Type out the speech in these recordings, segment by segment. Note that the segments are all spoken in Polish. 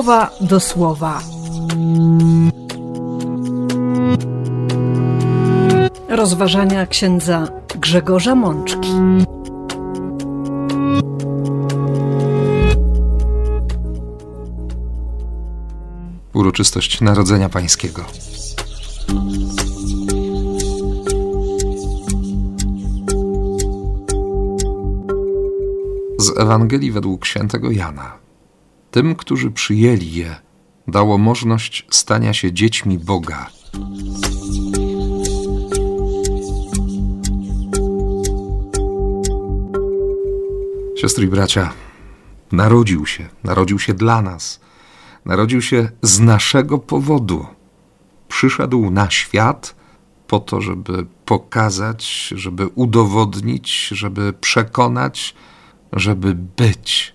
słowa do słowa. Rozważania księdza Grzegorza Mączki. Uroczystość Narodzenia Pańskiego. Z Ewangelii według świętego Jana. Tym, którzy przyjęli je, dało możliwość stania się dziećmi Boga. Siostry i bracia, narodził się, narodził się dla nas, narodził się z naszego powodu. Przyszedł na świat po to, żeby pokazać, żeby udowodnić, żeby przekonać, żeby być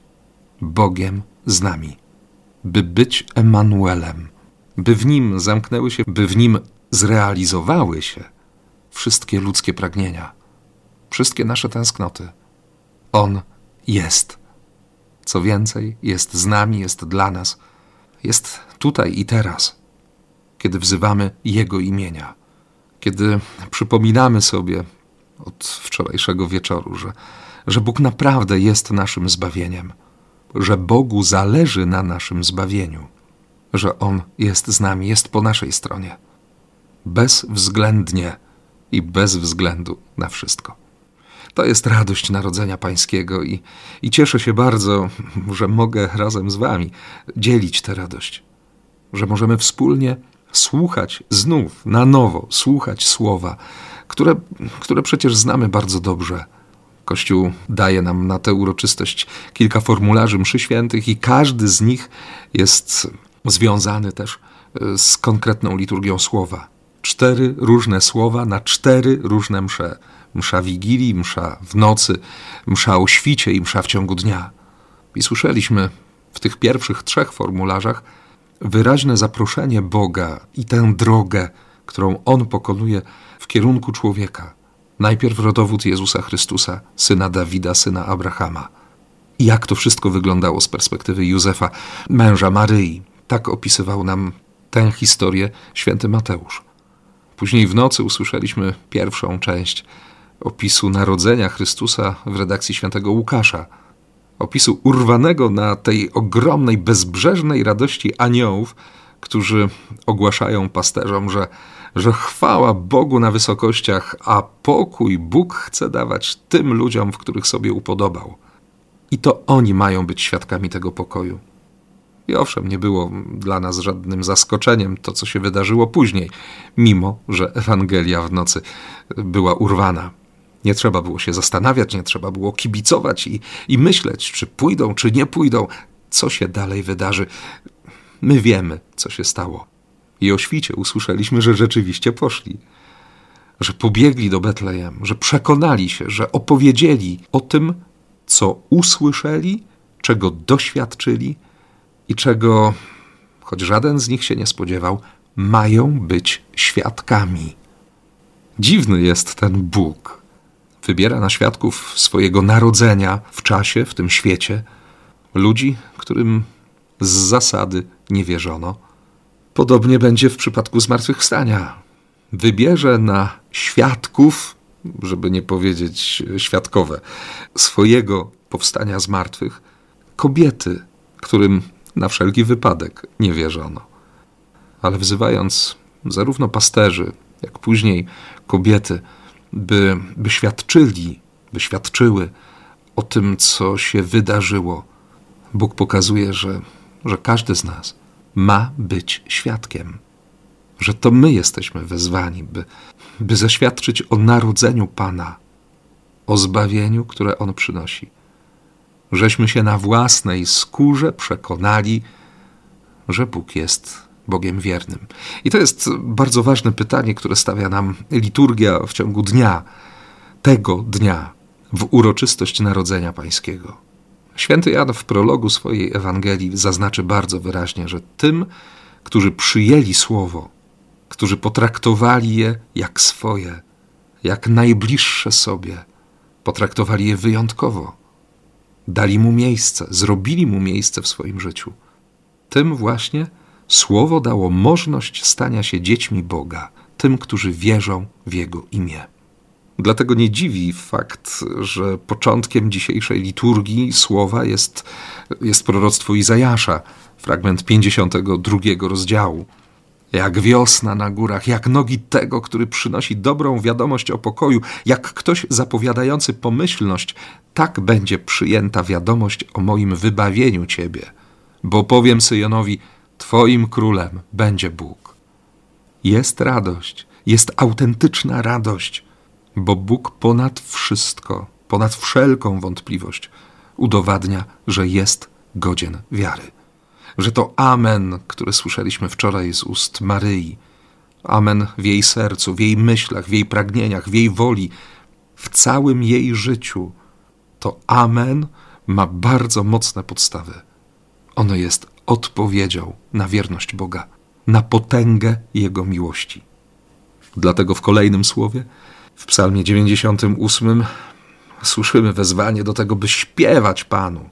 Bogiem z nami, by być Emanuelem, by w nim zamknęły się, by w nim zrealizowały się wszystkie ludzkie pragnienia, wszystkie nasze tęsknoty. On jest. Co więcej, jest z nami, jest dla nas, jest tutaj i teraz, kiedy wzywamy Jego imienia, kiedy przypominamy sobie od wczorajszego wieczoru, że, że Bóg naprawdę jest naszym zbawieniem, że Bogu zależy na naszym zbawieniu, że On jest z nami, jest po naszej stronie, bezwzględnie i bez względu na wszystko. To jest radość Narodzenia Pańskiego i, i cieszę się bardzo, że mogę razem z Wami dzielić tę radość, że możemy wspólnie słuchać znów na nowo, słuchać słowa, które, które przecież znamy bardzo dobrze. Kościół daje nam na tę uroczystość kilka formularzy mszy świętych i każdy z nich jest związany też e, z konkretną liturgią słowa. Cztery różne słowa na cztery różne msze msza wigilii, msza w nocy, msza o świcie i msza w ciągu dnia. I słyszeliśmy w tych pierwszych trzech formularzach wyraźne zaproszenie Boga i tę drogę, którą On pokonuje w kierunku człowieka. Najpierw rodowód Jezusa Chrystusa, syna Dawida, syna Abrahama. Jak to wszystko wyglądało z perspektywy Józefa, męża Maryi. Tak opisywał nam tę historię święty Mateusz. Później w nocy usłyszeliśmy pierwszą część opisu narodzenia Chrystusa w redakcji świętego Łukasza, opisu urwanego na tej ogromnej, bezbrzeżnej radości aniołów, którzy ogłaszają pasterzom, że, że chwała Bogu na wysokościach, a pokój Bóg chce dawać tym ludziom, w których sobie upodobał. I to oni mają być świadkami tego pokoju. I owszem, nie było dla nas żadnym zaskoczeniem to, co się wydarzyło później, mimo że Ewangelia w nocy była urwana. Nie trzeba było się zastanawiać, nie trzeba było kibicować i, i myśleć, czy pójdą, czy nie pójdą, co się dalej wydarzy. My wiemy, co się stało. I o świcie usłyszeliśmy, że rzeczywiście poszli, że pobiegli do Betlejem, że przekonali się, że opowiedzieli o tym, co usłyszeli, czego doświadczyli i czego, choć żaden z nich się nie spodziewał, mają być świadkami. Dziwny jest ten Bóg, wybiera na świadków swojego narodzenia w czasie, w tym świecie, ludzi, którym z zasady nie wierzono. Podobnie będzie w przypadku zmartwychwstania. Wybierze na świadków, żeby nie powiedzieć świadkowe, swojego powstania z martwych kobiety, którym na wszelki wypadek nie wierzono. Ale wzywając zarówno pasterzy, jak później kobiety, by, by świadczyli, by świadczyły o tym, co się wydarzyło. Bóg pokazuje, że, że każdy z nas ma być świadkiem, że to my jesteśmy wezwani, by, by zaświadczyć o narodzeniu Pana, o zbawieniu, które On przynosi. Żeśmy się na własnej skórze przekonali, że Bóg jest Bogiem wiernym? I to jest bardzo ważne pytanie, które stawia nam liturgia w ciągu dnia, tego dnia, w uroczystość Narodzenia Pańskiego. Święty Jan w prologu swojej Ewangelii zaznaczy bardzo wyraźnie, że tym, którzy przyjęli Słowo, którzy potraktowali je jak swoje, jak najbliższe sobie, potraktowali je wyjątkowo, dali mu miejsce, zrobili mu miejsce w swoim życiu – Tym właśnie Słowo dało możliwość stania się dziećmi Boga, tym, którzy wierzą w Jego imię. Dlatego nie dziwi fakt, że początkiem dzisiejszej liturgii słowa jest, jest proroctwo Izajasza, fragment 52 rozdziału. Jak wiosna na górach, jak nogi tego, który przynosi dobrą wiadomość o pokoju, jak ktoś zapowiadający pomyślność, tak będzie przyjęta wiadomość o moim wybawieniu Ciebie. Bo powiem Syjonowi, Twoim królem będzie Bóg. Jest radość, jest autentyczna radość, bo Bóg ponad wszystko, ponad wszelką wątpliwość udowadnia, że jest godzien wiary. Że to Amen, które słyszeliśmy wczoraj z ust Maryi, Amen w jej sercu, w jej myślach, w jej pragnieniach, w jej woli, w całym jej życiu, to Amen ma bardzo mocne podstawy. Ono jest odpowiedzią na wierność Boga, na potęgę Jego miłości. Dlatego w kolejnym słowie, w Psalmie 98, słyszymy wezwanie do tego, by śpiewać Panu,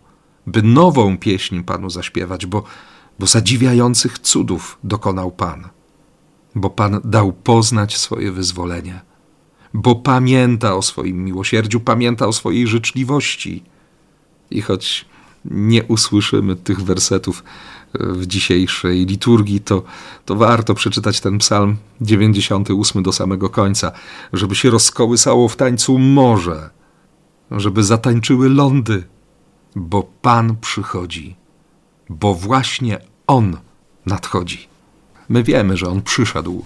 by nową pieśń Panu zaśpiewać, bo, bo zadziwiających cudów dokonał Pan, bo Pan dał poznać swoje wyzwolenie, bo pamięta o swoim miłosierdziu, pamięta o swojej życzliwości. I choć nie usłyszymy tych wersetów w dzisiejszej liturgii, to, to warto przeczytać ten psalm 98 do samego końca, żeby się rozkołysało w tańcu morze, żeby zatańczyły lądy, bo Pan przychodzi, bo właśnie On nadchodzi. My wiemy, że On przyszedł,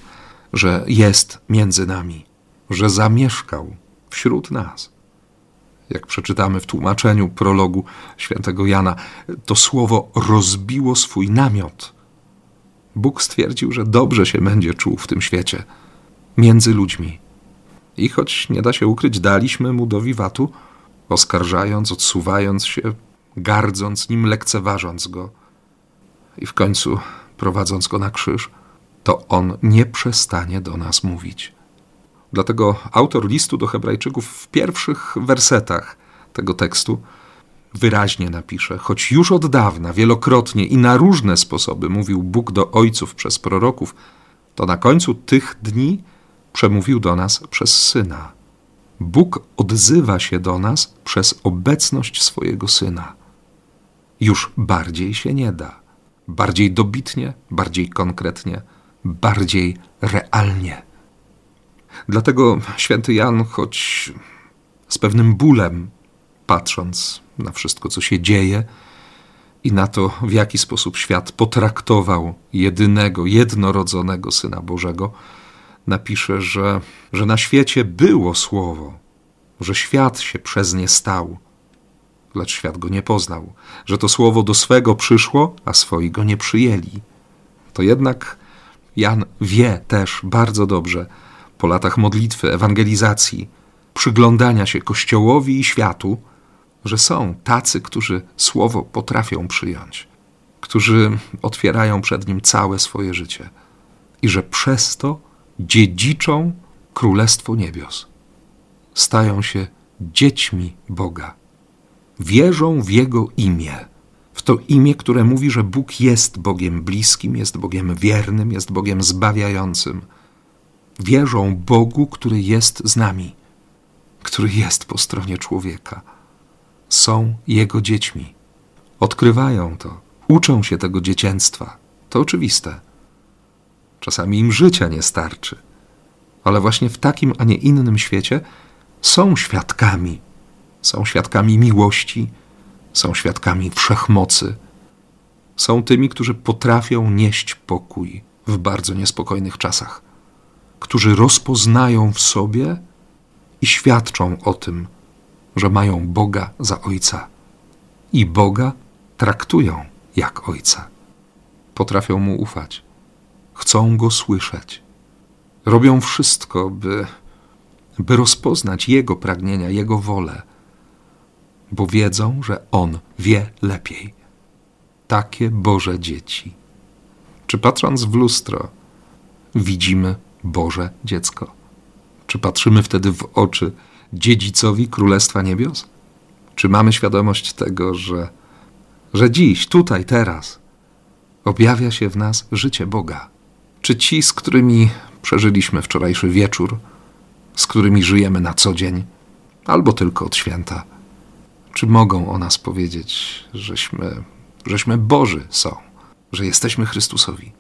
że jest między nami, że zamieszkał wśród nas jak przeczytamy w tłumaczeniu prologu świętego Jana, to słowo rozbiło swój namiot. Bóg stwierdził, że dobrze się będzie czuł w tym świecie, między ludźmi. I choć nie da się ukryć, daliśmy mu do wiwatu, oskarżając, odsuwając się, gardząc nim, lekceważąc go i w końcu prowadząc go na krzyż, to on nie przestanie do nas mówić. Dlatego autor listu do Hebrajczyków w pierwszych wersetach tego tekstu wyraźnie napisze: Choć już od dawna, wielokrotnie i na różne sposoby mówił Bóg do ojców przez proroków, to na końcu tych dni przemówił do nas przez syna. Bóg odzywa się do nas przez obecność swojego syna. Już bardziej się nie da. Bardziej dobitnie, bardziej konkretnie, bardziej realnie. Dlatego święty Jan, choć z pewnym bólem, patrząc na wszystko, co się dzieje i na to, w jaki sposób świat potraktował jedynego, jednorodzonego Syna Bożego, napisze, że, że na świecie było Słowo, że świat się przez nie stał, lecz świat go nie poznał, że to Słowo do swego przyszło, a swoi go nie przyjęli. To jednak Jan wie też bardzo dobrze, po latach modlitwy, ewangelizacji, przyglądania się Kościołowi i światu, że są tacy, którzy słowo potrafią przyjąć, którzy otwierają przed nim całe swoje życie i że przez to dziedziczą Królestwo Niebios. Stają się dziećmi Boga. Wierzą w Jego imię, w to imię, które mówi, że Bóg jest Bogiem bliskim, jest Bogiem wiernym, jest Bogiem zbawiającym wierzą Bogu, który jest z nami, który jest po stronie człowieka. Są Jego dziećmi. Odkrywają to, uczą się tego dziecięctwa. To oczywiste. Czasami im życia nie starczy, ale właśnie w takim, a nie innym świecie są świadkami. Są świadkami miłości, są świadkami wszechmocy. Są tymi, którzy potrafią nieść pokój w bardzo niespokojnych czasach którzy rozpoznają w sobie i świadczą o tym, że mają Boga za Ojca i Boga traktują jak Ojca. Potrafią Mu ufać, chcą Go słyszeć, robią wszystko, by, by rozpoznać Jego pragnienia, Jego wolę, bo wiedzą, że On wie lepiej. Takie Boże dzieci. Czy patrząc w lustro, widzimy Boże dziecko? Czy patrzymy wtedy w oczy dziedzicowi Królestwa Niebios? Czy mamy świadomość tego, że, że dziś, tutaj, teraz objawia się w nas życie Boga. Czy ci, z którymi przeżyliśmy wczorajszy wieczór, z którymi żyjemy na co dzień, albo tylko od święta, czy mogą o nas powiedzieć, żeśmy, żeśmy Boży są, że jesteśmy Chrystusowi,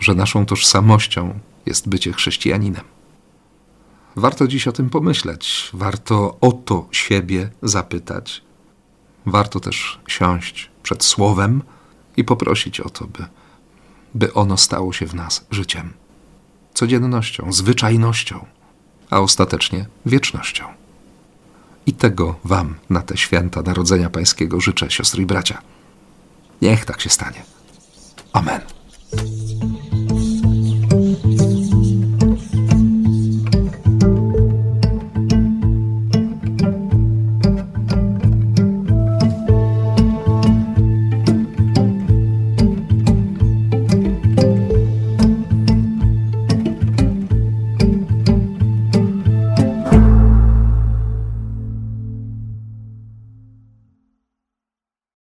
że naszą tożsamością jest bycie chrześcijaninem? Warto dziś o tym pomyśleć, warto o to siebie zapytać. Warto też siąść przed Słowem i poprosić o to, by, by ono stało się w nas życiem, codziennością, zwyczajnością, a ostatecznie wiecznością. I tego Wam na te święta Narodzenia Pańskiego życzę, siostry i bracia. Niech tak się stanie. Amen.